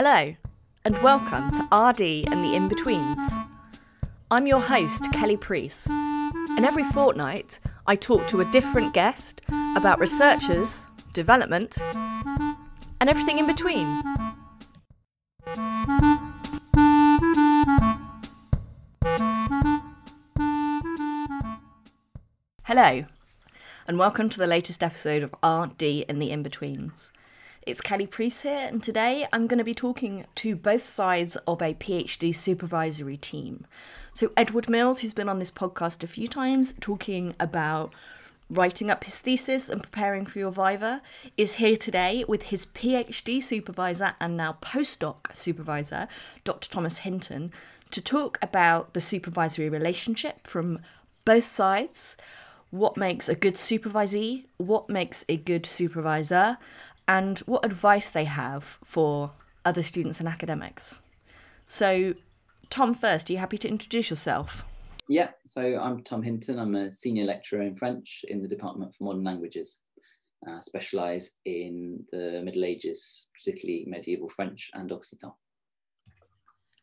Hello, and welcome to RD and the In Betweens. I'm your host, Kelly Preece, and every fortnight I talk to a different guest about researchers, development, and everything in between. Hello, and welcome to the latest episode of RD and the In Betweens. It's Kelly Preece here, and today I'm going to be talking to both sides of a PhD supervisory team. So, Edward Mills, who's been on this podcast a few times, talking about writing up his thesis and preparing for your Viva, is here today with his PhD supervisor and now postdoc supervisor, Dr. Thomas Hinton, to talk about the supervisory relationship from both sides. What makes a good supervisee? What makes a good supervisor? And what advice they have for other students and academics. So, Tom, first, are you happy to introduce yourself? Yeah, so I'm Tom Hinton. I'm a senior lecturer in French in the Department for Modern Languages. I specialise in the Middle Ages, particularly medieval French and Occitan.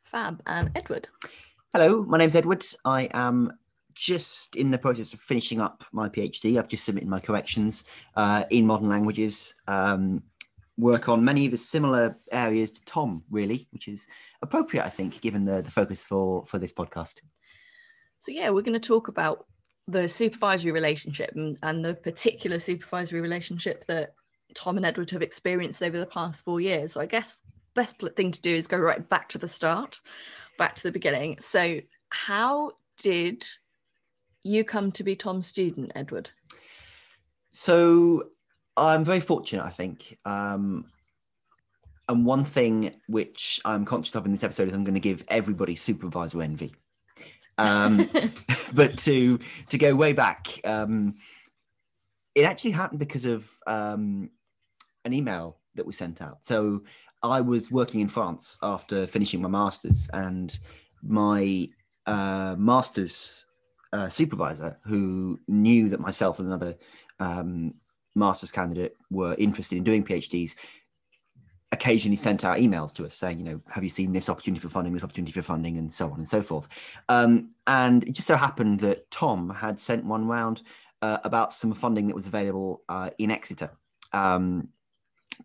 Fab. And Edward? Hello, my name's Edward. I am just in the process of finishing up my PhD. I've just submitted my corrections uh, in modern languages. Um, work on many of the similar areas to Tom, really, which is appropriate, I think, given the, the focus for for this podcast. So yeah, we're going to talk about the supervisory relationship and, and the particular supervisory relationship that Tom and Edward have experienced over the past four years. So I guess best thing to do is go right back to the start, back to the beginning. So how did you come to be Tom's student, Edward? So I'm very fortunate, I think. Um, and one thing which I'm conscious of in this episode is I'm going to give everybody supervisor envy. Um, but to to go way back, um, it actually happened because of um, an email that was sent out. So I was working in France after finishing my masters, and my uh, masters supervisor who knew that myself and another um, master's candidate were interested in doing PhDs occasionally sent out emails to us saying, you know, have you seen this opportunity for funding, this opportunity for funding, and so on and so forth. Um, and it just so happened that Tom had sent one round uh, about some funding that was available uh, in Exeter, um,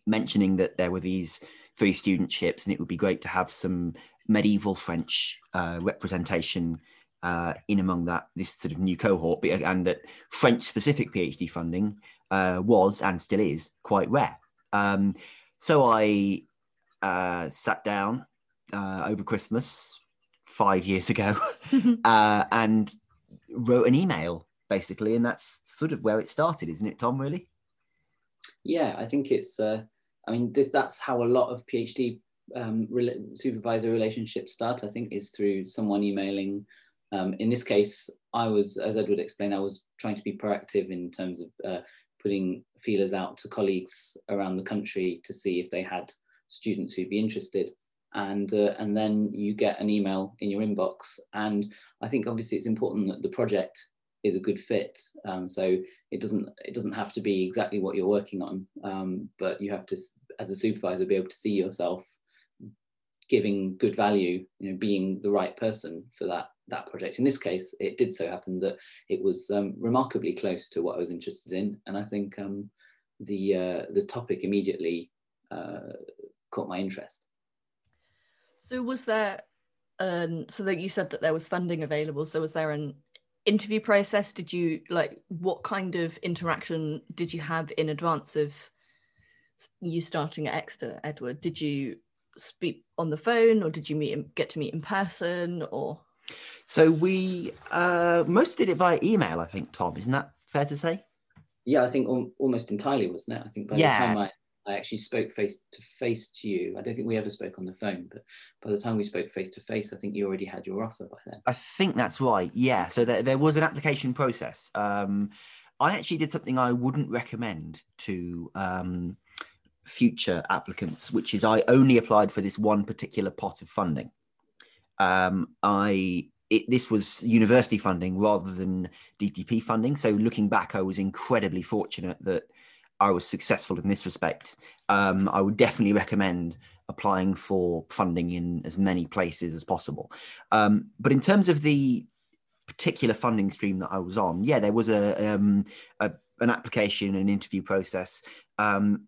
mentioning that there were these three studentships and it would be great to have some medieval French uh, representation uh, in among that this sort of new cohort, and that French specific PhD funding uh, was and still is quite rare. Um, so I uh, sat down uh, over Christmas five years ago uh, and wrote an email basically, and that's sort of where it started, isn't it, Tom? Really? Yeah, I think it's. Uh, I mean, that's how a lot of PhD um, supervisor relationships start. I think is through someone emailing um, in this case, I was, as Edward explained, I was trying to be proactive in terms of uh, putting feelers out to colleagues around the country to see if they had students who'd be interested. And, uh, and then you get an email in your inbox. And I think obviously it's important that the project is a good fit. Um, so it doesn't it doesn't have to be exactly what you're working on, um, but you have to, as a supervisor, be able to see yourself giving good value, you know, being the right person for that that project. In this case, it did so happen that it was um, remarkably close to what I was interested in, and I think um, the uh, the topic immediately uh, caught my interest. So, was there? Um, so that you said that there was funding available. So, was there an interview process? Did you like what kind of interaction did you have in advance of you starting at Exeter, Edward? Did you speak on the phone, or did you meet get to meet in person, or? So we uh, most did it via email, I think. Tom, isn't that fair to say? Yeah, I think al- almost entirely, wasn't it? I think by yeah. the time I, I actually spoke face to face to you, I don't think we ever spoke on the phone, but by the time we spoke face to face, I think you already had your offer by then. I think that's right. Yeah. So there, there was an application process. Um, I actually did something I wouldn't recommend to um, future applicants, which is I only applied for this one particular pot of funding um, I it, this was university funding rather than DTP funding. So looking back, I was incredibly fortunate that I was successful in this respect. Um, I would definitely recommend applying for funding in as many places as possible. Um, but in terms of the particular funding stream that I was on, yeah, there was a, um, a an application, an interview process. Um,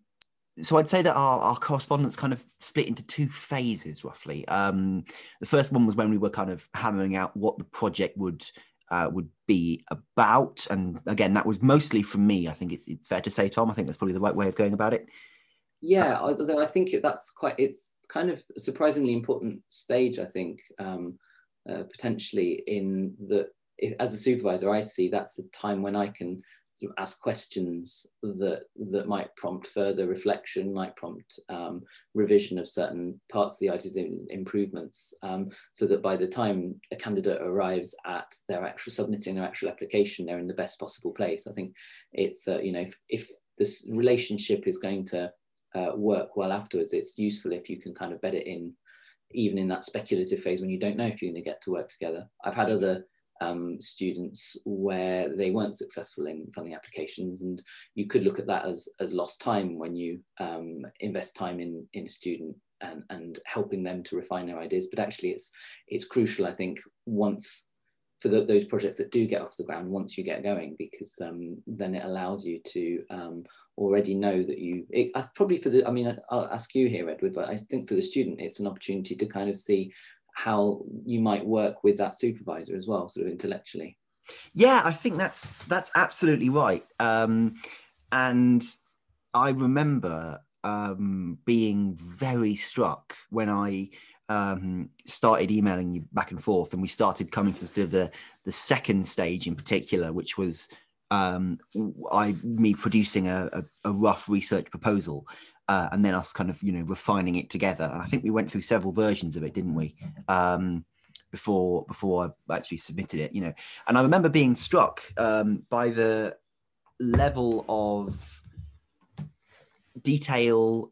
so I'd say that our, our correspondence kind of split into two phases, roughly. Um, the first one was when we were kind of hammering out what the project would uh, would be about, and again, that was mostly from me. I think it's, it's fair to say, Tom. I think that's probably the right way of going about it. Yeah, although I think that's quite it's kind of surprisingly important stage. I think um, uh, potentially in the as a supervisor, I see that's the time when I can ask questions that that might prompt further reflection, might prompt um, revision of certain parts of the IT's improvements, um, so that by the time a candidate arrives at their actual submitting their actual application, they're in the best possible place. I think it's uh, you know if, if this relationship is going to uh, work well afterwards, it's useful if you can kind of bed it in even in that speculative phase when you don't know if you're going to get to work together. I've had other um, students where they weren't successful in funding applications. And you could look at that as, as lost time when you um, invest time in, in a student and, and helping them to refine their ideas. But actually it's, it's crucial, I think, once for the, those projects that do get off the ground, once you get going, because um, then it allows you to um, already know that you, it, probably for the, I mean, I'll ask you here, Edward, but I think for the student, it's an opportunity to kind of see how you might work with that supervisor as well, sort of intellectually. Yeah, I think that's that's absolutely right. Um, and I remember um, being very struck when I um, started emailing you back and forth, and we started coming to sort of the the second stage in particular, which was um, I me producing a, a, a rough research proposal uh, and then us kind of you know refining it together. And I think we went through several versions of it, didn't we? Um, before before I actually submitted it, you know. And I remember being struck um, by the level of detail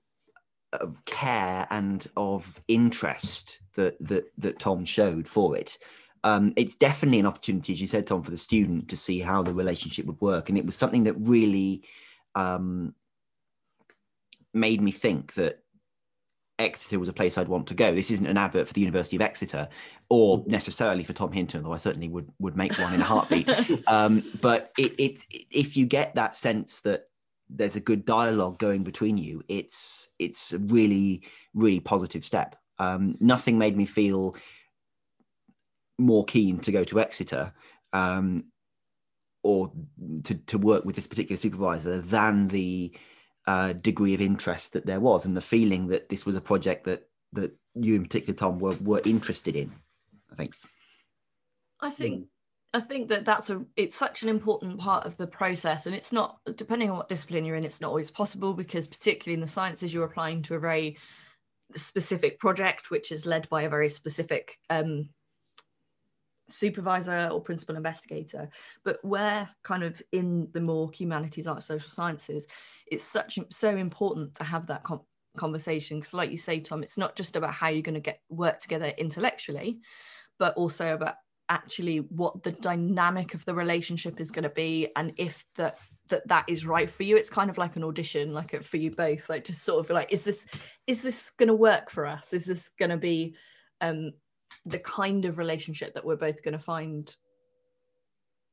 of care and of interest that that that Tom showed for it. Um, it's definitely an opportunity, as you said, Tom, for the student to see how the relationship would work, and it was something that really um, made me think that Exeter was a place I'd want to go. This isn't an advert for the University of Exeter or necessarily for Tom Hinton, though I certainly would would make one in a heartbeat. um, but it, it, if you get that sense that there's a good dialogue going between you, it's it's a really really positive step. Um, nothing made me feel more keen to go to Exeter um, or to to work with this particular supervisor than the uh, degree of interest that there was and the feeling that this was a project that that you in particular tom were, were interested in i think. I think i think that that's a it's such an important part of the process and it's not depending on what discipline you're in it's not always possible because particularly in the sciences you're applying to a very specific project which is led by a very specific um, supervisor or principal investigator but where kind of in the more humanities art social sciences it's such so important to have that conversation. Because like you say tom it's not just about how you're going to get work together intellectually but also about actually what the dynamic of the relationship is going to be and if that that that is right for you. It's kind of like an audition like for you both like to sort of like is this is this going to work for us? Is this going to be um the kind of relationship that we're both going to find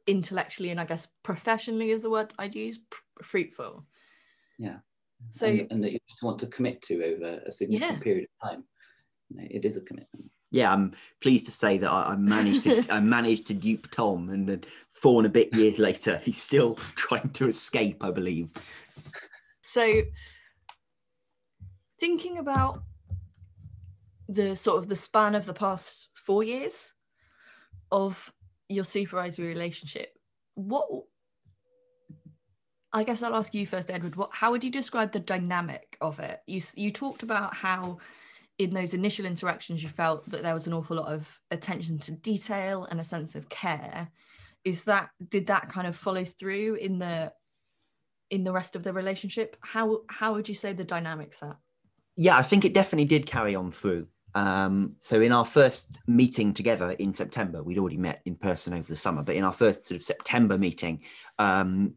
intellectually and I guess professionally is the word I'd use pr- fruitful. Yeah. So and, and, that you want to commit to over a significant yeah. period of time. You know, it is a commitment. Yeah, I'm pleased to say that I, I managed to I managed to dupe Tom, and then four and a bit years later, he's still trying to escape. I believe. So, thinking about the sort of the span of the past four years of your supervisory relationship. What i guess i'll ask you first edward what how would you describe the dynamic of it? You you talked about how in those initial interactions you felt that there was an awful lot of attention to detail and a sense of care. Is that did that kind of follow through in the in the rest of the relationship? How how would you say the dynamics are yeah i think it definitely did carry on through um, so in our first meeting together in September, we'd already met in person over the summer, but in our first sort of September meeting, um,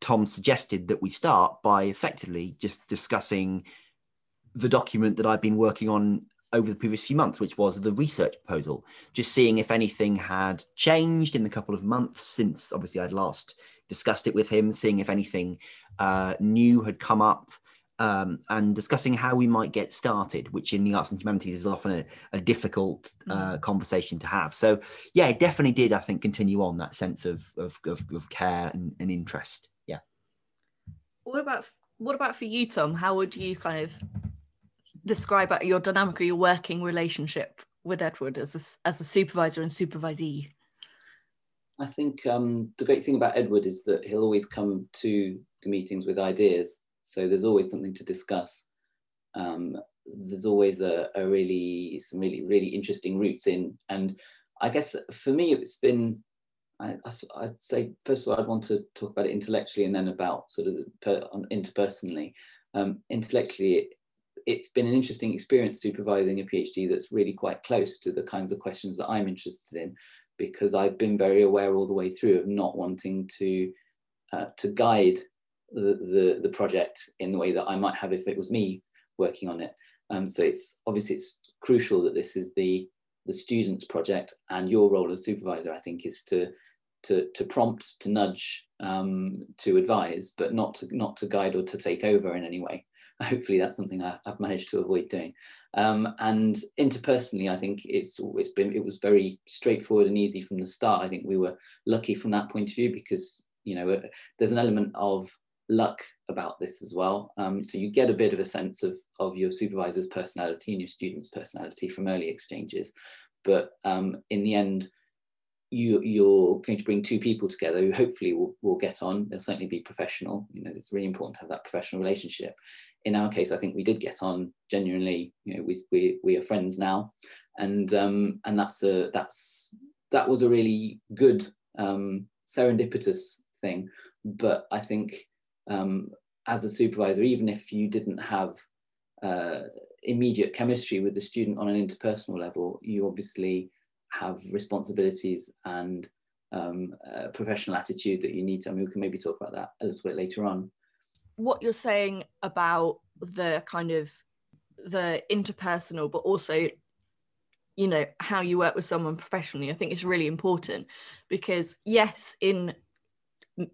Tom suggested that we start by effectively just discussing the document that I've been working on over the previous few months, which was the research proposal, just seeing if anything had changed in the couple of months since obviously I'd last discussed it with him, seeing if anything uh, new had come up. Um, and discussing how we might get started, which in the arts and humanities is often a, a difficult uh, mm. conversation to have. So, yeah, it definitely did, I think, continue on that sense of, of, of, of care and, and interest. Yeah. What about what about for you, Tom? How would you kind of describe your dynamic or your working relationship with Edward as a, as a supervisor and supervisee? I think um, the great thing about Edward is that he'll always come to the meetings with ideas. So there's always something to discuss. Um, there's always a, a, really some really really interesting routes in, and I guess for me it's been. I, would say first of all I'd want to talk about it intellectually and then about sort of per, interpersonally. Um, intellectually, it's been an interesting experience supervising a PhD that's really quite close to the kinds of questions that I'm interested in, because I've been very aware all the way through of not wanting to uh, to guide the, the, project in the way that I might have if it was me working on it. Um, so it's obviously it's crucial that this is the the student's project, and your role as supervisor, I think, is to to to prompt, to nudge, um, to advise, but not to not to guide or to take over in any way hopefully that's something I, have managed to avoid doing. Um, and interpersonally, I think it's it's been it was very straightforward and easy from the start. I think we were lucky from that point of view because you know uh, there's an element of luck about this as well. Um, so you get a bit of a sense of of your supervisor's personality and your student's personality from early exchanges, but um, in the end. You, you're going to bring two people together who hopefully will, will get on. They'll certainly be professional. You know, it's really important to have that professional relationship in our case, I think we did get on genuinely. You know, we we, we are friends now, and um, and that's a that's that was a really good um, serendipitous thing. But I think um, as a supervisor, even if you didn't have uh, immediate chemistry with the student on an interpersonal level, you obviously have responsibilities and um, professional attitude that you need to. I mean, we can maybe talk about that a little bit later on what you're saying about the kind of the interpersonal but also you know how you work with someone professionally i think is really important because yes in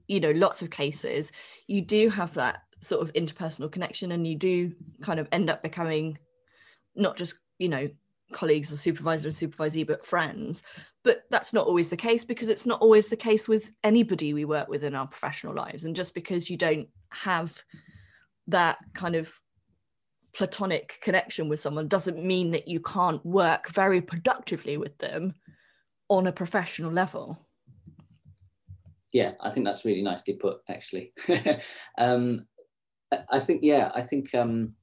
you know lots of cases you do have that sort of interpersonal connection and you do kind of end up becoming not just you know colleagues or supervisor and supervisee but friends. But that's not always the case because it's not always the case with anybody we work with in our professional lives. And just because you don't have that kind of platonic connection with someone doesn't mean that you can't work very productively with them on a professional level yeah i think that's really nicely put actually. Um, i think yeah i think um,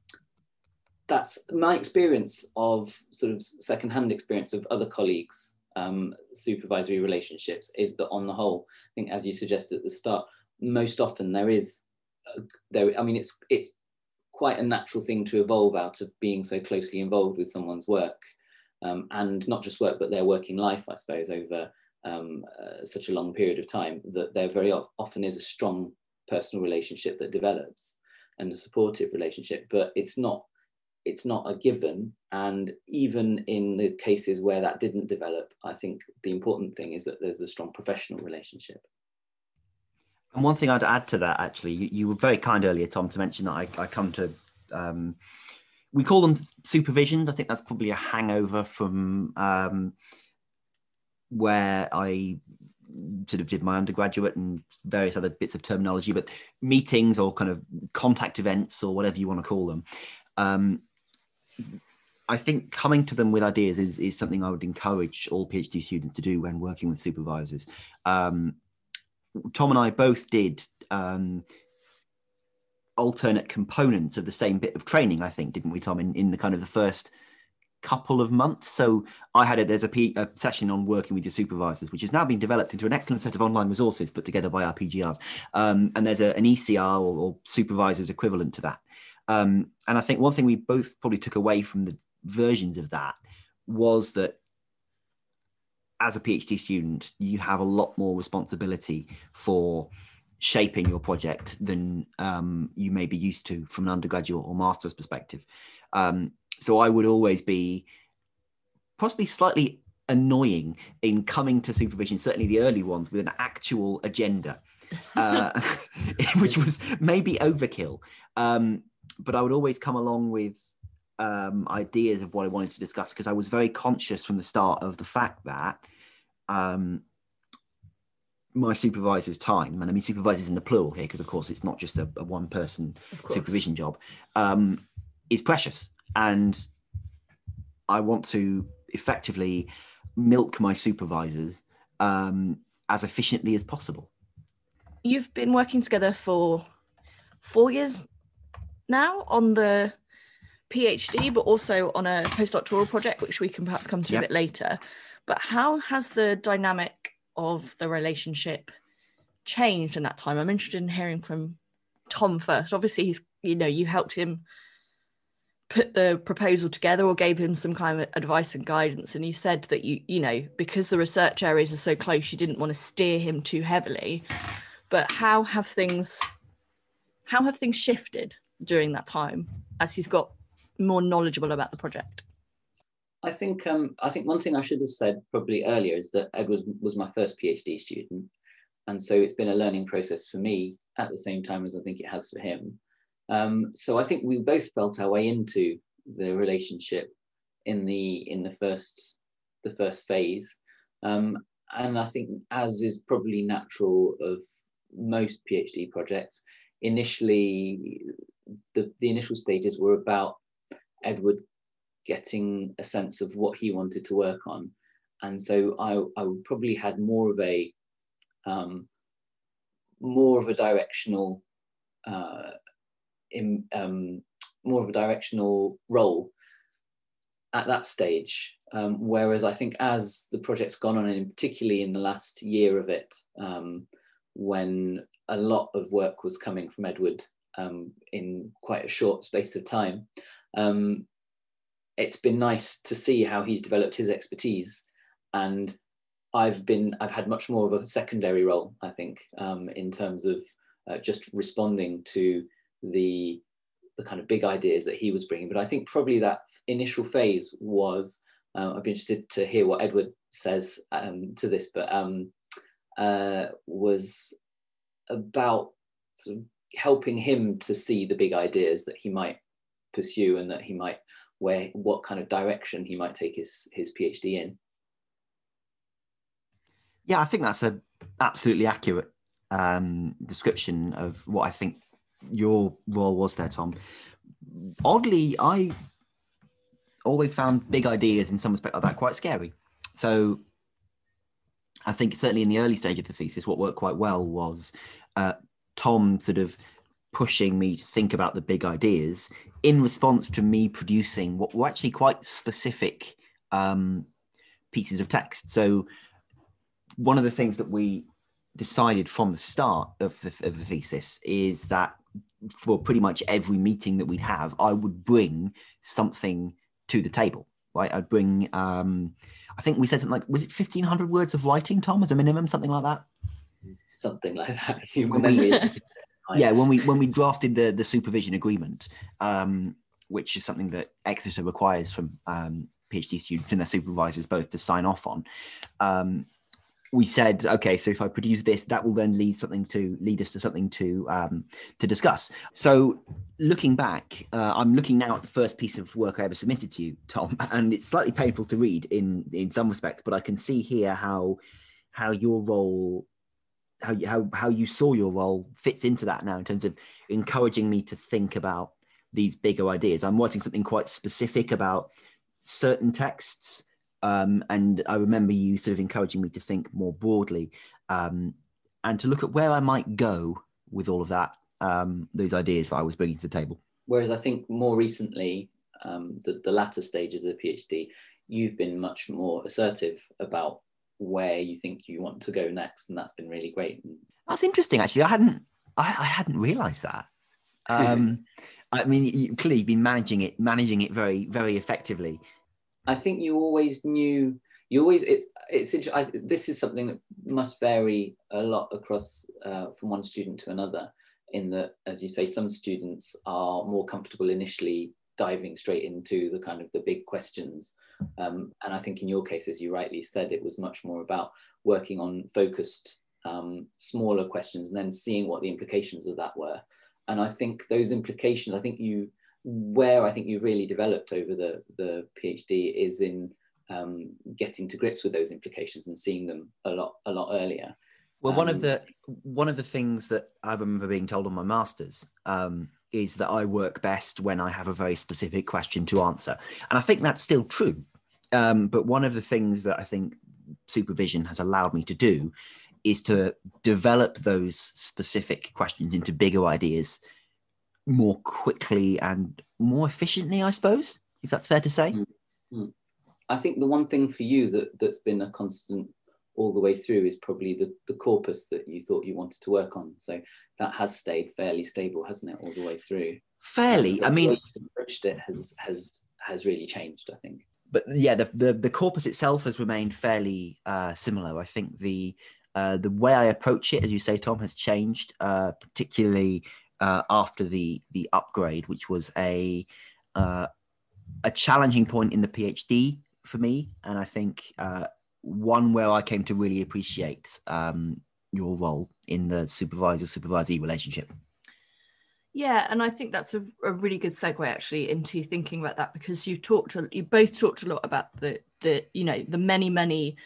that's my experience of sort of secondhand experience of other colleagues um, supervisory relationships is that on the whole i think as you suggested at the start most often there is uh, there i mean it's it's quite a natural thing to evolve out of being so closely involved with someone's work um, and not just work but their working life i suppose over um, uh, such a long period of time that there very often is a strong personal relationship that develops and a supportive relationship but it's not it's not a given. And even in the cases where that didn't develop, I think the important thing is that there's a strong professional relationship. And one thing I'd add to that, actually, you, you were very kind earlier, Tom, to mention that I, I come to, um, we call them supervisions. I think that's probably a hangover from um, where I sort of did my undergraduate and various other bits of terminology, but meetings or kind of contact events or whatever you want to call them. Um, I think coming to them with ideas is, is something I would encourage all PhD students to do when working with supervisors. Um, Tom and I both did um, alternate components of the same bit of training, I think, didn't we, Tom, in, in the kind of the first couple of months. So I had a, there's a, P, a session on working with your supervisors, which has now been developed into an excellent set of online resources put together by our PGRs. Um, and there's a, an ECR or, or supervisors equivalent to that. Um, and I think one thing we both probably took away from the versions of that was that as a PhD student, you have a lot more responsibility for shaping your project than um, you may be used to from an undergraduate or master's perspective. Um, so I would always be possibly slightly annoying in coming to supervision, certainly the early ones, with an actual agenda, uh, which was maybe overkill. Um, but I would always come along with um, ideas of what I wanted to discuss because I was very conscious from the start of the fact that um, my supervisor's time, and I mean supervisors in the plural here because of course it's not just a, a one person supervision job, um, is precious, and I want to effectively milk my supervisors um, as efficiently as possible. You've been working together for four years now on the PhD, but also on a postdoctoral project, which we can perhaps come to yep. a bit later. But how has the dynamic of the relationship changed in that time? I'm interested in hearing from Tom first. Obviously, he's you know you helped him put the proposal together or gave him some kind of advice and guidance and you said that you you know because the research areas are so close you didn't want to steer him too heavily. But how have things how have things shifted during that time as he's got more knowledgeable about the project? I think um, i think one thing i should have said probably earlier is that edward was my first phd student and so it's been a learning process for me at the same time as i think it has for him um, so I think we both felt our way into the relationship in the in the first the first phase, um, and I think as is probably natural of most PhD projects, initially the the initial stages were about Edward getting a sense of what he wanted to work on, and so I I probably had more of a um, more of a directional uh, in um, more of a directional role at that stage. Um, whereas I think as the project's gone on, and particularly in the last year of it, um, when a lot of work was coming from Edward um, in quite a short space of time, um, it's been nice to see how he's developed his expertise. And I've been, I've had much more of a secondary role, I think, um, in terms of uh, just responding to the the kind of big ideas that he was bringing. But I think probably that initial phase was. Uh, I'd be interested to hear what Edward says um, to this, but um, uh, was about sort of helping him to see the big ideas that he might pursue and that he might where what kind of direction he might take his his PhD in. Yeah, I think that's a absolutely accurate um, description of what I think your role was there, Tom. Oddly, I always found big ideas in some respect like that quite scary. So I think certainly in the early stage of the thesis, what worked quite well was uh, Tom sort of pushing me to think about the big ideas in response to me producing what were actually quite specific um, pieces of text. So one of the things that we decided from the start of the, of the thesis is that for pretty much every meeting that we'd have, I would bring something to the table. Right, I'd bring. Um, I think we said something like, was it fifteen hundred words of writing, Tom, as a minimum, something like that. Something like that. we, yeah, when we when we drafted the the supervision agreement, um, which is something that Exeter requires from um, PhD students and their supervisors both to sign off on. Um, we said, okay, so if I produce this, that will then lead something to lead us to something to um, to discuss. So, looking back, uh, I'm looking now at the first piece of work I ever submitted to you, Tom, and it's slightly painful to read in in some respects, but I can see here how how your role how how how you saw your role fits into that now in terms of encouraging me to think about these bigger ideas. I'm writing something quite specific about certain texts um, and I remember you sort of encouraging me to think more broadly um, and to look at where I might go with all of that, um, those ideas that I was bringing to the table. Whereas I think more recently, um, the, the latter stages of the PhD, you've been much more assertive about where you think you want to go next, and that's been really great. That's interesting, actually. I hadn't, I, I hadn't realised that. Um, I mean, you've clearly been managing it, managing it very, very effectively. I think you always knew, you always it's it's I, this is something that must vary a lot across uh, from one student to another in that as you say some students are more comfortable initially diving straight into the kind of the big questions. Um, and i think in your case as you rightly said it was much more about working on focused um, smaller questions and then seeing what the implications of that were. And i think those implications i think you where i think you've really developed over the the phd is in um, getting to grips with those implications and seeing them a lot a lot earlier. Well, one um, of the one of the things that I remember being told on my masters um, is that I work best when I have a very specific question to answer, and I think that's still true. Um, but one of the things that I think supervision has allowed me to do is to develop those specific questions into bigger ideas more quickly and more efficiently, I suppose, if that's fair to say. Mm-hmm. I think the one thing for you that that's been a constant all the way through is probably the, the corpus that you thought you wanted to work on. So that has stayed fairly stable, hasn't it, all the way through? Fairly. I mean, approached it has has has really changed. I think. But yeah, the the, the corpus itself has remained fairly uh, similar. I think the uh, the way I approach it, as you say, Tom, has changed, uh, particularly uh, after the the upgrade, which was a uh, a challenging point in the PhD for me, and I think uh, one where I came to really appreciate um, your role in the supervisor supervisee relationship. Yeah, and I think that's a, a, really good segue actually into thinking about that because you've talked, you both talked a lot about the the you know the many many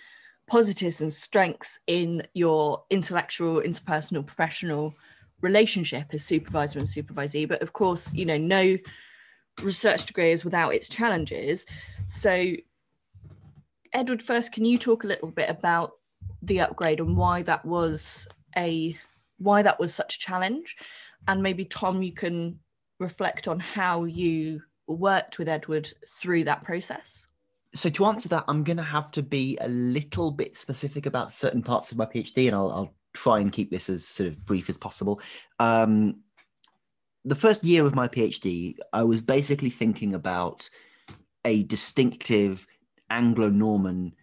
positives and strengths in your intellectual, interpersonal, professional relationship as supervisor and supervisee. But of course, you know, no research degree is without its challenges. So Edward, first, can you talk a little bit about the upgrade and why that was a why that was such a challenge? And maybe Tom, you can reflect on how you worked with Edward through that process. So to answer that, I'm going to have to be a little bit specific about certain parts of my PhD, and I'll, I'll try and keep this as sort of brief as possible. Um, the first year of my PhD, I was basically thinking about a distinctive Anglo Norman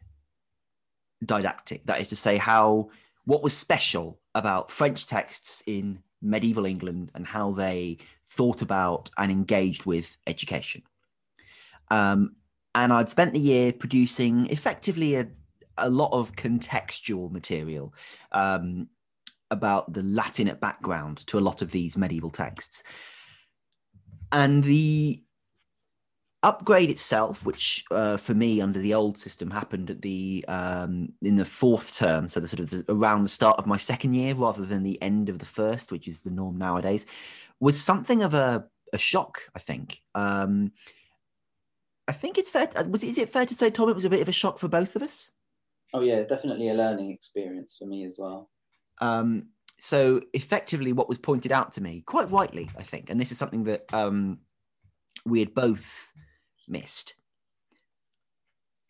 didactic. That is to say, how what was special about French texts in medieval England and how they thought about and engaged with education. Um, and I'd spent the year producing effectively a, a lot of contextual material um, about the Latin background to a lot of these medieval texts. And the upgrade itself, which uh, for me under the old system happened at the um, in the fourth term, so the sort of the, around the start of my second year rather than the end of the first, which is the norm nowadays, was something of a, a shock. I think. Um, I think it's fair. Was is it fair to say, Tom, it was a bit of a shock for both of us? Oh yeah, definitely a learning experience for me as well. Um, so effectively, what was pointed out to me, quite rightly, I think, and this is something that um, we had both missed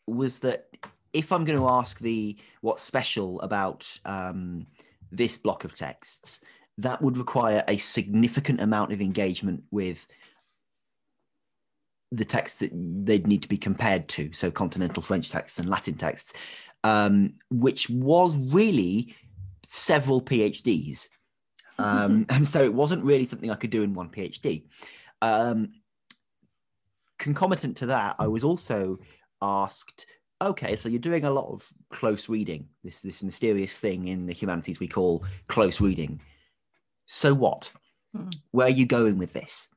was that if I'm going to ask the what's special about um, this block of texts, that would require a significant amount of engagement with the texts that they'd need to be compared to, so continental French texts and Latin texts, um, which was really several PhDs. Um, and so it wasn't really something I could do in one PhD. Um, concomitant to that, I was also asked, okay, so you're doing a lot of close reading, this this mysterious thing in the humanities we call close reading. So what? Hmm. Where are you going with this?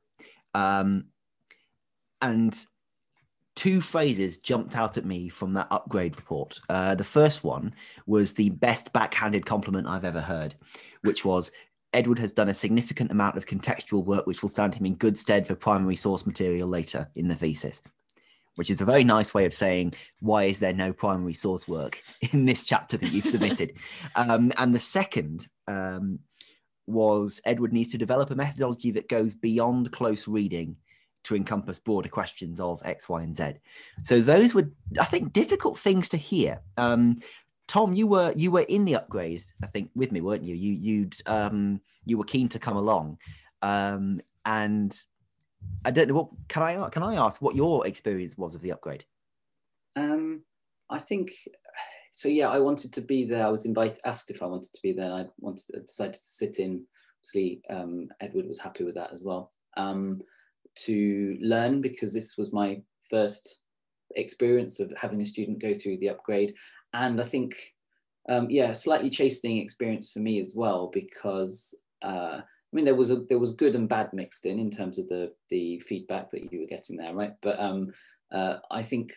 Um, and two phrases jumped out at me from that upgrade report. Uh, the first one was the best backhanded compliment I've ever heard, which was Edward has done a significant amount of contextual work which will stand him in good stead for primary source material later in the thesis, which is a very nice way of saying, why is there no primary source work in this chapter that you've submitted? um, and the second um, was Edward needs to develop a methodology that goes beyond close reading to encompass broader questions of X, Y, and Z. So those were, I think, difficult things to hear. Um, Tom, you were you were in the upgrade, I think, with me, weren't you? You you'd um, you were keen to come along, um, and I don't know what can I can I ask what your experience was of the upgrade? Um, I think so. Yeah, I wanted to be there. I was invited, asked if I wanted to be there, I wanted, to, decided to sit in. Obviously, um, Edward was happy with that as well. Um, to learn because this was my first experience of having a student go through the upgrade, and I think, um, yeah, slightly chastening experience for me as well because. Uh, I mean, there was a there was good and bad mixed in in terms of the the feedback that you were getting there, right? But um, uh, I think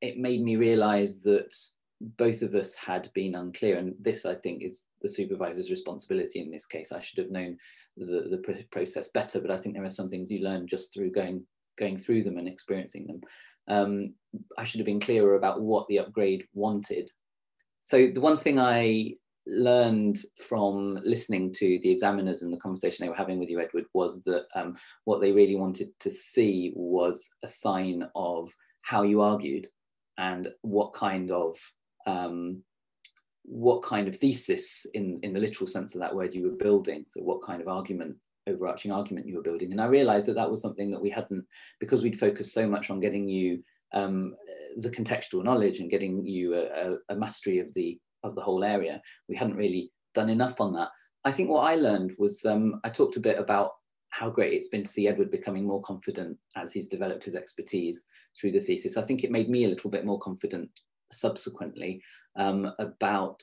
it made me realize that both of us had been unclear and this i think is the supervisor's responsibility in this case i should have known the, the process better but i think there are some things you learn just through going going through them and experiencing them. Um, i should have been clearer about what the upgrade wanted. So the one thing i learned from listening to the examiners and the conversation they were having with you edward was that um, what they really wanted to see was a sign of how you argued and what kind of um, what kind of thesis in, in the literal sense of that word you were building. So what kind of argument, overarching argument you were building. And I realized that that was something that we hadn't, because we'd focused so much on getting you um, the contextual knowledge and getting you a, a, a mastery of the of the whole area, we hadn't really done enough on that. I think what I learned was um, I talked a bit about how great it's been to see Edward becoming more confident as he's developed his expertise through the thesis. I think it made me a little bit more confident subsequently um, about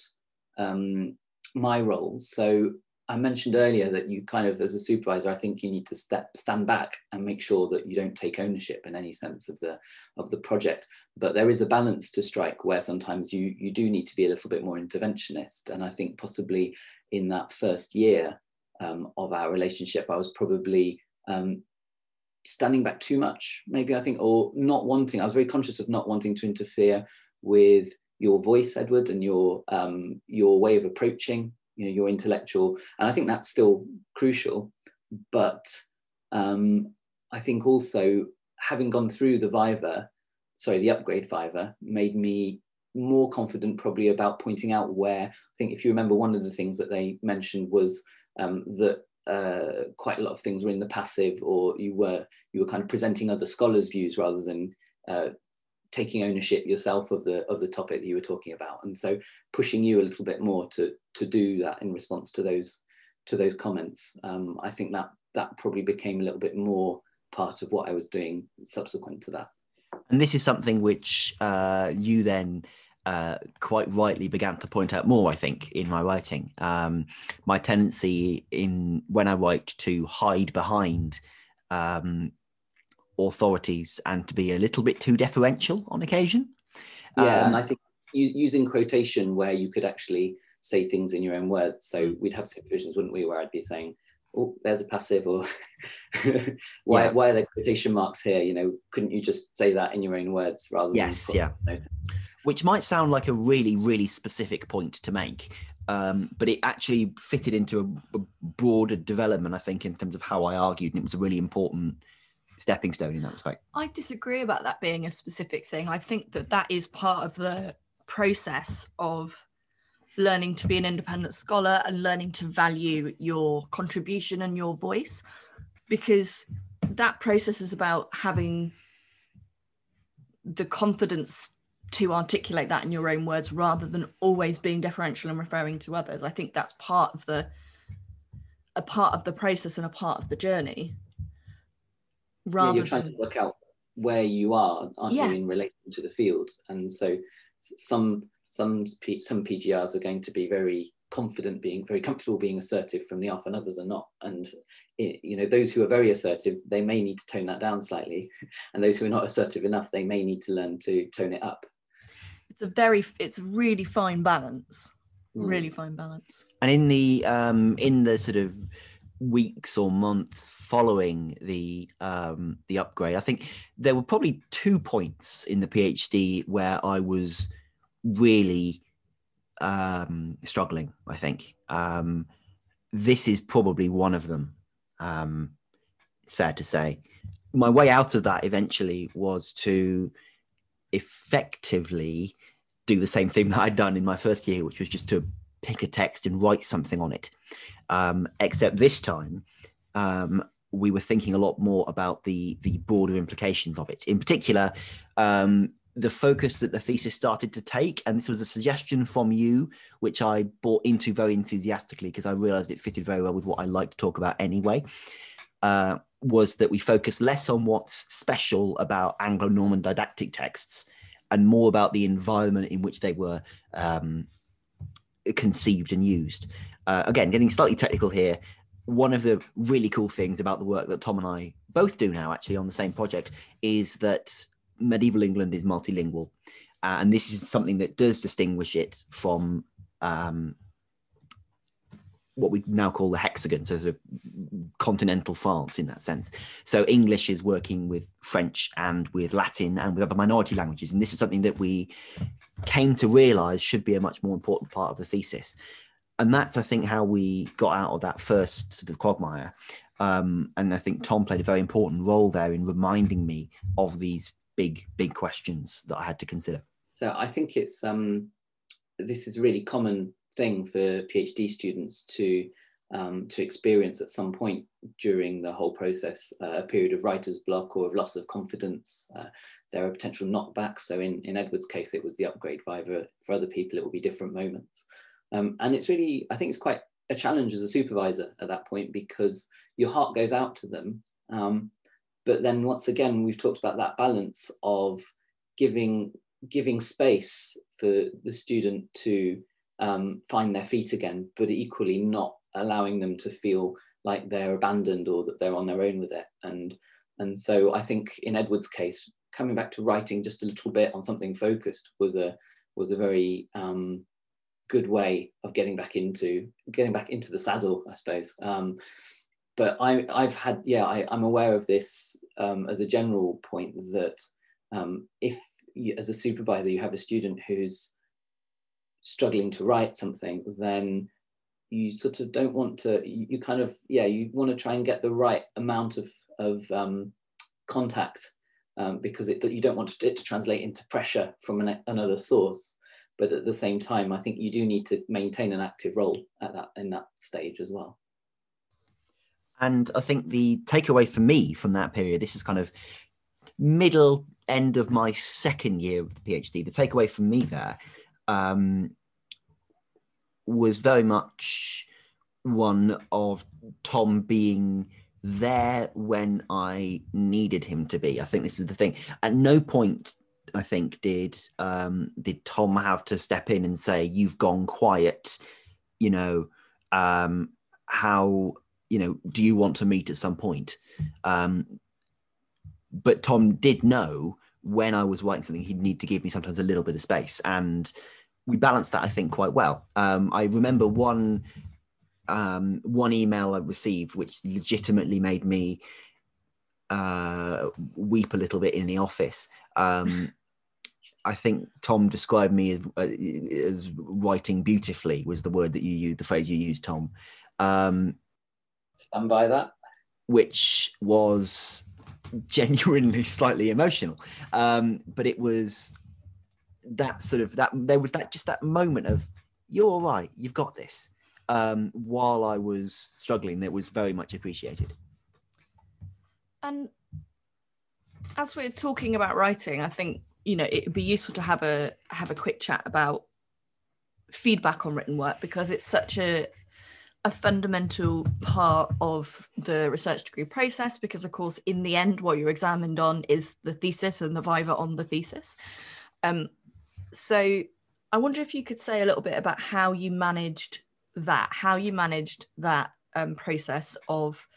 um, my role. So I mentioned earlier that you kind of, as a supervisor, I think you need to step stand back and make sure that you don't take ownership in any sense of the of the project. But there is a balance to strike where sometimes you you do need to be a little bit more interventionist. And I think possibly in that first year um, of our relationship, I was probably um, standing back too much, maybe I think, or not wanting. I was very conscious of not wanting to interfere with your voice, Edward, and your um, your way of approaching, you know, your intellectual. And I think that's still crucial. But um, I think also having gone through the Viva, sorry, the upgrade Viva, made me more confident probably about pointing out where I think if you remember one of the things that they mentioned was um, that uh, quite a lot of things were in the passive or you were you were kind of presenting other scholars views rather than uh, taking ownership yourself of the of the topic that you were talking about and so pushing you a little bit more to to do that in response to those to those comments um, i think that that probably became a little bit more part of what i was doing subsequent to that and this is something which uh, you then uh, quite rightly began to point out more, I think, in my writing. Um, my tendency in when I write to hide behind um, authorities and to be a little bit too deferential on occasion. Yeah, um, and I think using quotation where you could actually say things in your own words. So hmm. we'd have situations, wouldn't we, where I'd be saying, "Oh, there's a passive," or "Why, yeah. why are there quotation marks here?" You know, couldn't you just say that in your own words rather? Yes, yeah. Which might sound like a really, really specific point to make, um, but it actually fitted into a, a, broader development, I think, in terms of how I argued, and it was a really important stepping stone in that respect. I disagree about that being a specific thing. I think that that is part of the process of learning to be an independent scholar and learning to value your contribution and your voice because that process is about having the confidence to articulate that in your own words rather than always being deferential and referring to others i think that's part of the a part of the process and a part of the journey rather yeah, you're trying than... to work out where you are aren't yeah. you in relation to the field? And so some some some pgrs are going to be very confident being very comfortable being assertive from the off and others are not. And it, you know those who are very assertive they may need to tone that down slightly. And those who are not assertive enough they may need to learn to tone it up. It's a very it's a really fine balance. Mm. really fine balance. And in the um in the sort of weeks or months following the um, the upgrade. I think there were probably two points in the PhD where I was really um, struggling. I think um, this is probably one of them. Um, it's fair to say. My way out of that eventually was to effectively do the same thing that I'd done in my first year, which was just to pick a text and write something on it. Um, except this time, um, we were thinking a lot more about the the broader implications of it. In particular, um, the focus that the thesis started to take. And this was a suggestion from you, which I bought into very enthusiastically because I realized it fitted very well with what I like to talk about anyway. Uh, was that we focus less on what's special about Anglo Norman didactic texts and more about the environment in which they were um, conceived and used. Uh, again, getting slightly technical here. One of the really cool things about the work that Tom and I both do now, actually, on the same project, is that medieval England is multilingual. Uh, and this is something that does distinguish it from um, what we now call the hexagon, so a continental France in that sense. So English is working with French and with Latin and with other minority languages, and this is something that we came to realise should be a much more important part of the thesis. And that's, I think, how we got out of that first sort of quagmire. Um, and I think Tom played a very important role there in reminding me of these big, big questions that I had to consider. So I think it's um, this is a really common thing for PhD students to um, to experience at some point during the whole process uh, a period of writer's block or of loss of confidence. Uh, there are potential knockbacks. So in, in Edward's case, it was the upgrade viva. For other people, it will be different moments. Um, and it's really, I think it's quite a challenge as a supervisor at that point because your heart goes out to them. Um, but then once again, we've talked about that balance of giving giving space for the student to um, find their feet again, but equally not allowing them to feel like they're abandoned or that they're on their own with it. And and so I think in Edward's case, coming back to writing just a little bit on something focused was a was a very um, good way of getting back into getting back into the saddle, I suppose. Um, but I, I've had, yeah, I, am aware of this um, as a general point that um, if you, as a supervisor you have a student who's struggling to write something, then you sort of don't want to, you, kind of, yeah, you want to try and get the right amount of, of um, contact um, because it, you don't want it to translate into pressure from an, another source. But at the same time, I think you do need to maintain an active role at that in that stage as well. And I think the takeaway for me from that period, this is kind of middle end of my second year of the PhD. The takeaway from me there um, was very much one of Tom being there when I needed him to be. I think this was the thing. At no point, I think, did um, did Tom have to step in and say, "You've gone quiet." You know, um, how you know? Do you want to meet at some point? Um, but Tom did know when I was writing something, he'd need to give me sometimes a little bit of space. And we balanced that, I think, quite well. Um, I remember one um, one email I received, which legitimately made me uh, weep a little bit in the office. Um, I think Tom described me as, uh, as writing beautifully was the word that you used, the phrase you used, Tom. Um, Stand by that. Which was genuinely slightly emotional. Um, but it was that sort of that there was that just that moment of you're all right, you've got this. Um, while I was struggling, that was very much appreciated. And as we're talking about writing, I think you know it would be useful to have a have a quick chat about feedback on written work because it's such a a fundamental part of the research degree process because of course in the end what you're examined on is the thesis and the viva on the thesis. Um, so i wonder if you could say a little bit about how you managed that how you managed that um, process of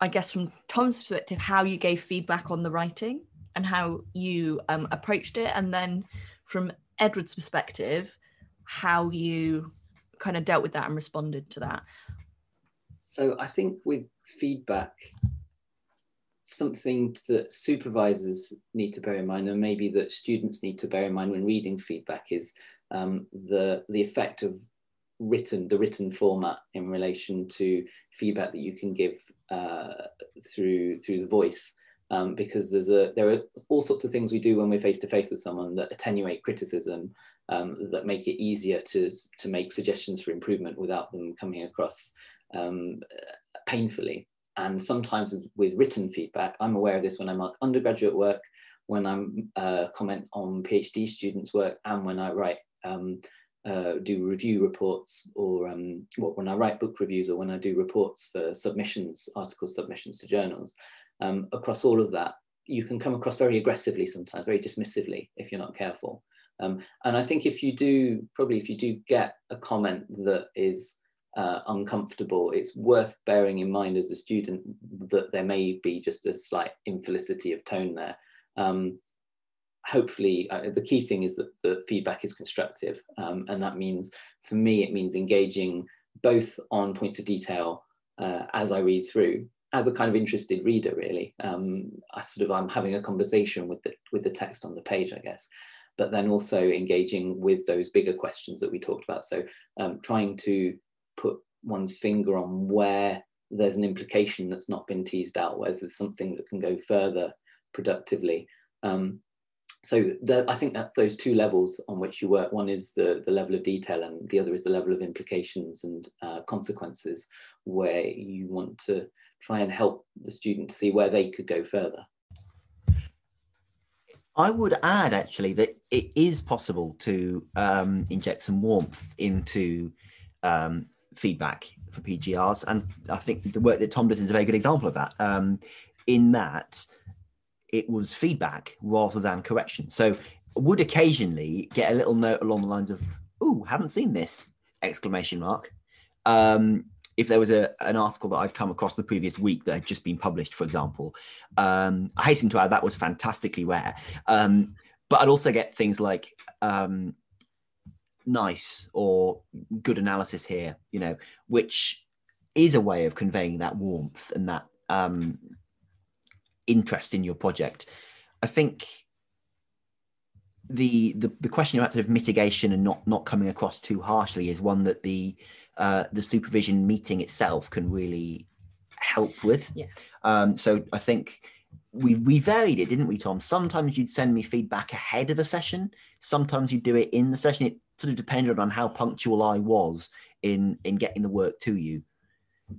i guess from tom's perspective how you gave feedback on the writing and how you um, approached it and then from edward's perspective how you kind of dealt with that and responded to that? So I think with feedback, something that supervisors need to bear in mind, and maybe that students need to bear in mind when reading feedback, is um, the the effect of written the written format in relation to feedback that you can give uh, through through the voice. Um, because there's a there are all sorts of things we do when we're face to face with someone that attenuate criticism um, that make it easier to, to make suggestions for improvement without them coming across um, painfully. And sometimes with written feedback, I'm aware of this when I'm on undergraduate work, when I'm uh, comment on PhD students' work and when I write um, uh, do review reports or um, when I write book reviews or when I do reports for submissions, article submissions to journals. Um, across all of that, you can come across very aggressively sometimes, very dismissively if you're not careful. Um, and I think if you do, probably if you do get a comment that is uh, uncomfortable, it's worth bearing in mind as a student that there may be just a slight infelicity of tone there. Um, hopefully uh, the key thing is that the feedback is constructive um, and that means for me it means engaging both on points of detail uh, as i read through as a kind of interested reader really. Um, i sort of i'm having a conversation with the with the text on the page i guess but then also engaging with those bigger questions that we talked about. So um, trying to put one's finger on where there's an implication that's not been teased out where there's something that can go further productively. Um, so the, I think that's those two levels on which you work. One is the, the level of detail and the other is the level of implications and uh, consequences where you want to try and help the student see where they could go further. I would add actually that it is possible to um, inject some warmth into um, feedback for PGRs. And I think the work that Tom does is a very good example of that. Um, in that it was feedback rather than correction. So would occasionally get a little note along the lines of, "Ooh, haven't seen this!" exclamation mark. Um, if there was a, an article that I'd come across the previous week that had just been published, for example, um, I hasten to add that was fantastically rare. Um, but I'd also get things like um, nice or good analysis here, you know, which is a way of conveying that warmth and that um, interest in your project. I think the the, the question about sort of mitigation and not not coming across too harshly is one that the uh, the supervision meeting itself can really help with. Yes. Um, so I think we we varied it, didn't we, Tom? Sometimes you'd send me feedback ahead of a session. Sometimes you'd do it in the session. It sort of depended on how punctual I was in in getting the work to you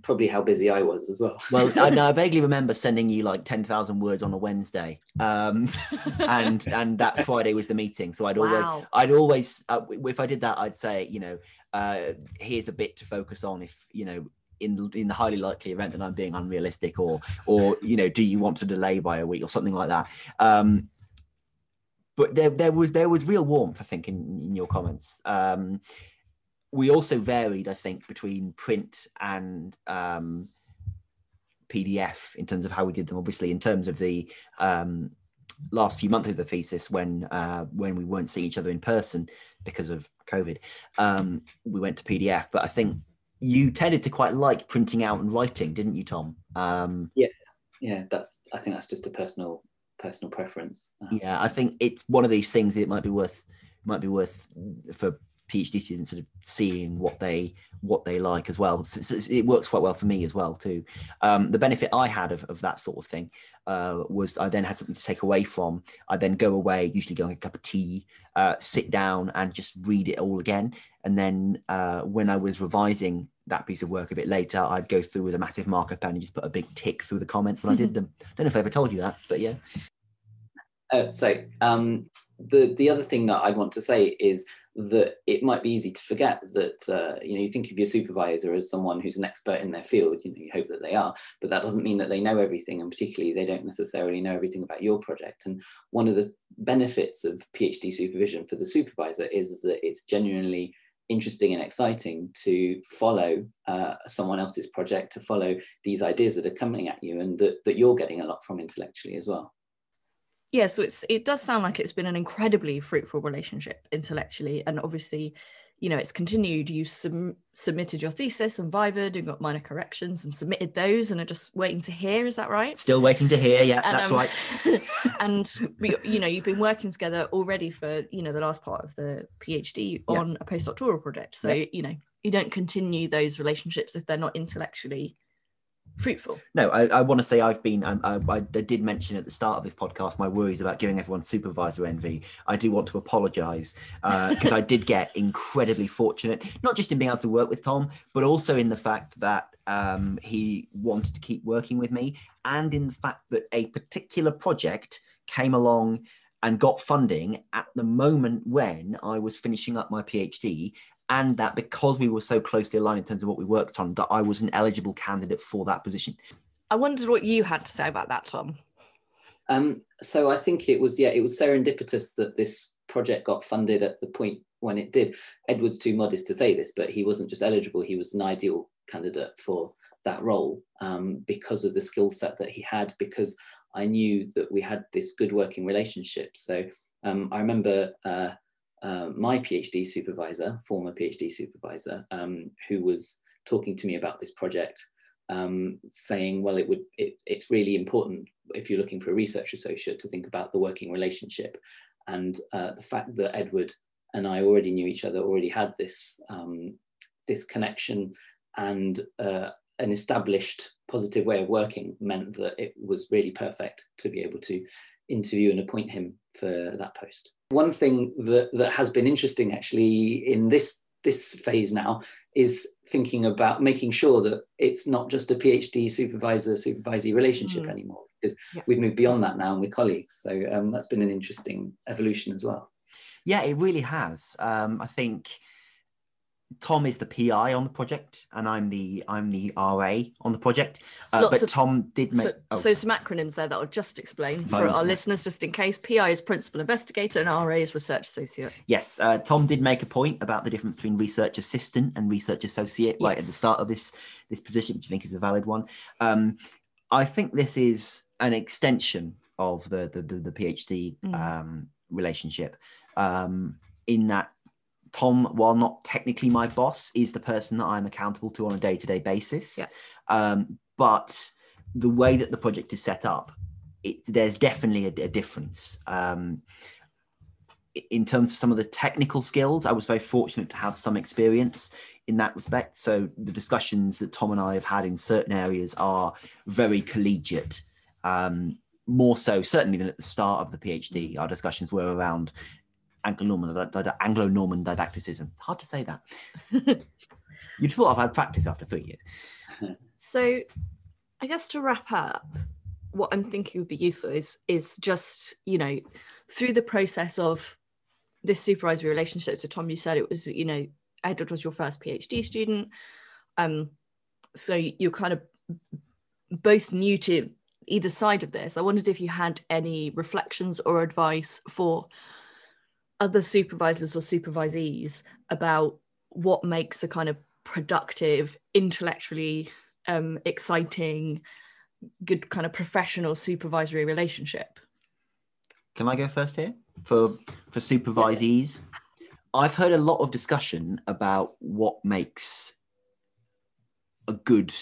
probably how busy I was as well. well, I, I vaguely remember sending you like ten thousand words on a Wednesday, um, and and that Friday was the meeting. So I'd wow. always, I'd always, uh, if I did that, I'd say, you know, uh, here's a bit to focus on. If you know, in in the highly likely event that I'm being unrealistic, or or you know, do you want to delay by a week or something like that? Um, but there there was there was real warmth, I think, in, in your comments. Um, we also varied, I think, between print and um, PDF in terms of how we did them. Obviously, in terms of the um, last few months of the thesis, when uh, when we weren't seeing each other in person because of COVID, um, we went to PDF. But I think you tended to quite like printing out and writing, didn't you, Tom? Um, yeah, yeah. That's I think that's just a personal personal preference. Yeah, I think it's one of these things that it might be worth might be worth for PhD students sort of seeing what they what they like as well. So, so it works quite well for me as well too. Um, the benefit I had of, of that sort of thing uh, was I then had something to take away from. I then go away, usually go and get a cup of tea, uh, sit down and just read it all again. And then uh, when I was revising that piece of work a bit later, I'd go through with a massive marker pen and just put a big tick through the comments when I did them. Don't know if I ever told you that, but yeah. Uh, so um, the the other thing that I'd want to say is that it might be easy to forget that uh, you know you think of your supervisor as someone who's an expert in their field you know you hope that they are but that doesn't mean that they know everything and particularly they don't necessarily know everything about your project. And one of the benefits of phd supervision for the supervisor is that it's genuinely interesting and exciting to follow uh, someone else's project to follow these ideas that are coming at you and that, that you're getting a lot from intellectually as well yeah so it's it does sound like it's been an incredibly fruitful relationship intellectually and obviously you know it's continued you sub- submitted your thesis and vivaed and got minor corrections and submitted those and are just waiting to hear is that right still waiting to hear yeah and, that's um, right and you know you've been working together already for you know the last part of the phd on yeah. a postdoctoral project so yeah. you know you don't continue those relationships if they're not intellectually fruitful. No, I, I want to say I've been, um, I, I, did mention at the start of this podcast my worries about giving everyone supervisor envy. I do want to apologize because uh, I did get incredibly fortunate, not just in being able to work with Tom, but also in the fact that um, he wanted to keep working with me and in the fact that a particular project came along and got funding at the moment when I was finishing up my PhD. And that because we were so closely aligned in terms of what we worked on, that I was an eligible candidate for that position. I wondered what you had to say about that, Tom. Um, so I think it was yeah, it was serendipitous that this project got funded at the point when it did. Edward's too modest to say this, but he wasn't just eligible; he was an ideal candidate for that role um, because of the skill set that he had. Because I knew that we had this good working relationship. So um, I remember uh, uh, my PhD supervisor, former PhD supervisor, um, who was talking to me about this project, um, saying, "Well, it would. It, it's really important if you're looking for a research associate to think about the working relationship." And uh, the fact that Edward and I already knew each other, already had this um, this connection, and uh, an established positive way of working meant that it was really perfect to be able to interview and appoint him for that post. One thing that, that has been interesting actually in this this phase now is thinking about making sure that it's not just a PhD supervisor supervisee relationship mm. anymore because yeah. we've moved beyond that now and we're colleagues. So um, that's been an interesting evolution as well. Yeah, it really has. Um, I think Tom is the PI on the project, and I'm the I'm the RA on the project. Uh, but of, Tom did make so, oh. so, some acronyms there that I'll just explain for our listeners, just in case. PI is principal investigator, and RA is research associate. Yes, uh, Tom did make a point about the difference between research assistant and research associate yes. right at the start of this this position, which I think is a valid one. Um, I think this is an extension of the the, the, the PhD mm. um, relationship um, in that Tom, while not technically my boss, is the person that I'm accountable to on a day to day basis. Yeah. Um, but the way that the project is set up, it, there's definitely a, a difference. Um, in terms of some of the technical skills, I was very fortunate to have some experience in that respect. So the discussions that Tom and I have had in certain areas are very collegiate. Um, more so, certainly than at the start of the PhD. Our discussions were around Anglo-Norman, Anglo-Norman didacticism. It's hard to say that. You'd thought I've had practice after three years. So, I guess to wrap up, what I'm thinking would be useful is is just you know through the process of this supervisory relationship. So, Tom, you said it was you know Edward was your first PhD student, um, so you're kind of both new to either side of this. I wondered if you had any reflections or advice for other supervisors or supervisees about what makes a kind of productive, intellectually um, exciting, good kind of professional supervisory relationship. Can I go first here for for supervisees? I've heard a lot of discussion about what makes a good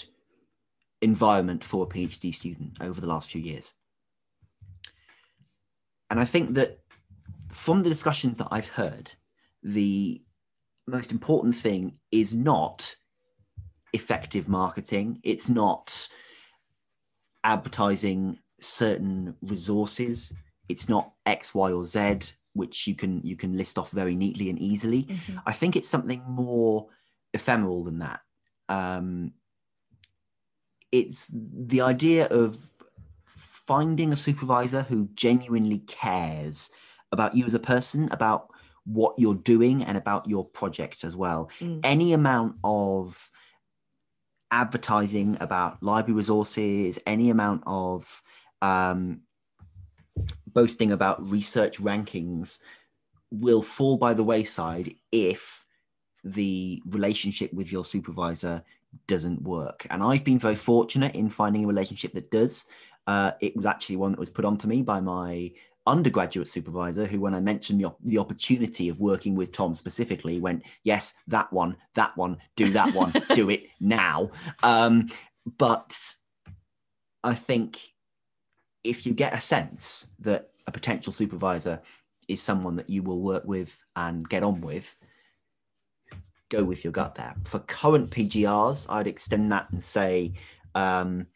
environment for a PhD student over the last few years. And I think that from the discussions that I've heard, the most important thing is not effective marketing. It's not advertising certain resources. It's not X, Y, or Z, which you can you can list off very neatly and easily. Mm-hmm. I think it's something more ephemeral than that. Um, it's the idea of finding a supervisor who genuinely cares about you as a person, about what you're doing, and about your project as well. Mm. Any amount of advertising about library resources, any amount of um, boasting about research rankings will fall by the wayside if the relationship with your supervisor doesn't work. And I've been very fortunate in finding a relationship that does. Uh, it was actually one that was put onto me by my undergraduate supervisor who, when I mentioned the, the opportunity of working with Tom specifically, went, Yes, that one, that one, do that one, do it now. Um, but I think if you get a sense that a potential supervisor is someone that you will work with and get on with, go with your gut there. For current PGRs, I'd extend that and say, um,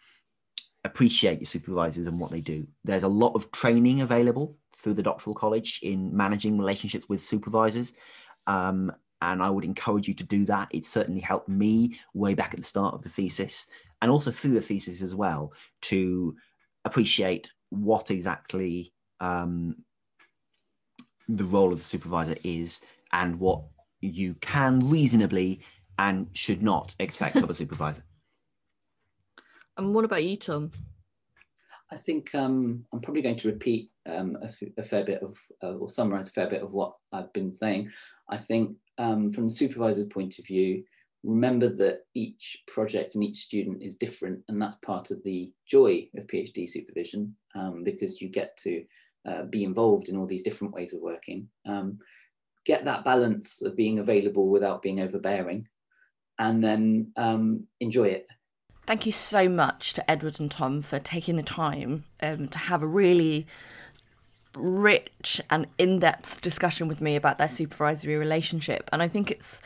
appreciate your supervisors and what they do. There's a lot of training available through the doctoral college in managing relationships with supervisors. Um, and I would encourage you to do that. It certainly helped me way back at the start of the thesis and also through the thesis as well to appreciate what exactly um, the role of the supervisor is and what you can reasonably and should not expect of a supervisor. And what about you, Tom? I think um, I'm probably going to repeat um, a, f- a fair bit of, uh, or summarize a fair bit of what I've been saying. I think um, from the supervisor's point of view, remember that each project and each student is different, and that's part of the joy of PhD supervision um, because you get to uh, be involved in all these different ways of working. Um, get that balance of being available without being overbearing, and then um, enjoy it. Thank you so much to Edward and Tom for taking the time um, to have a really rich and in depth discussion with me about their supervisory relationship. And I think it's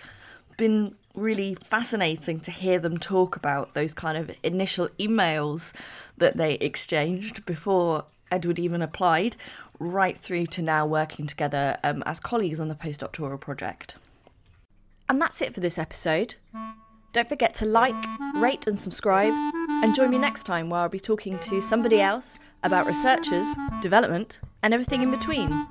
been really fascinating to hear them talk about those kind of initial emails that they exchanged before Edward even applied, right through to now working together um, as colleagues on the postdoctoral project. And that's it for this episode. Don't forget to like, rate, and subscribe, and join me next time where I'll be talking to somebody else about researchers, development, and everything in between.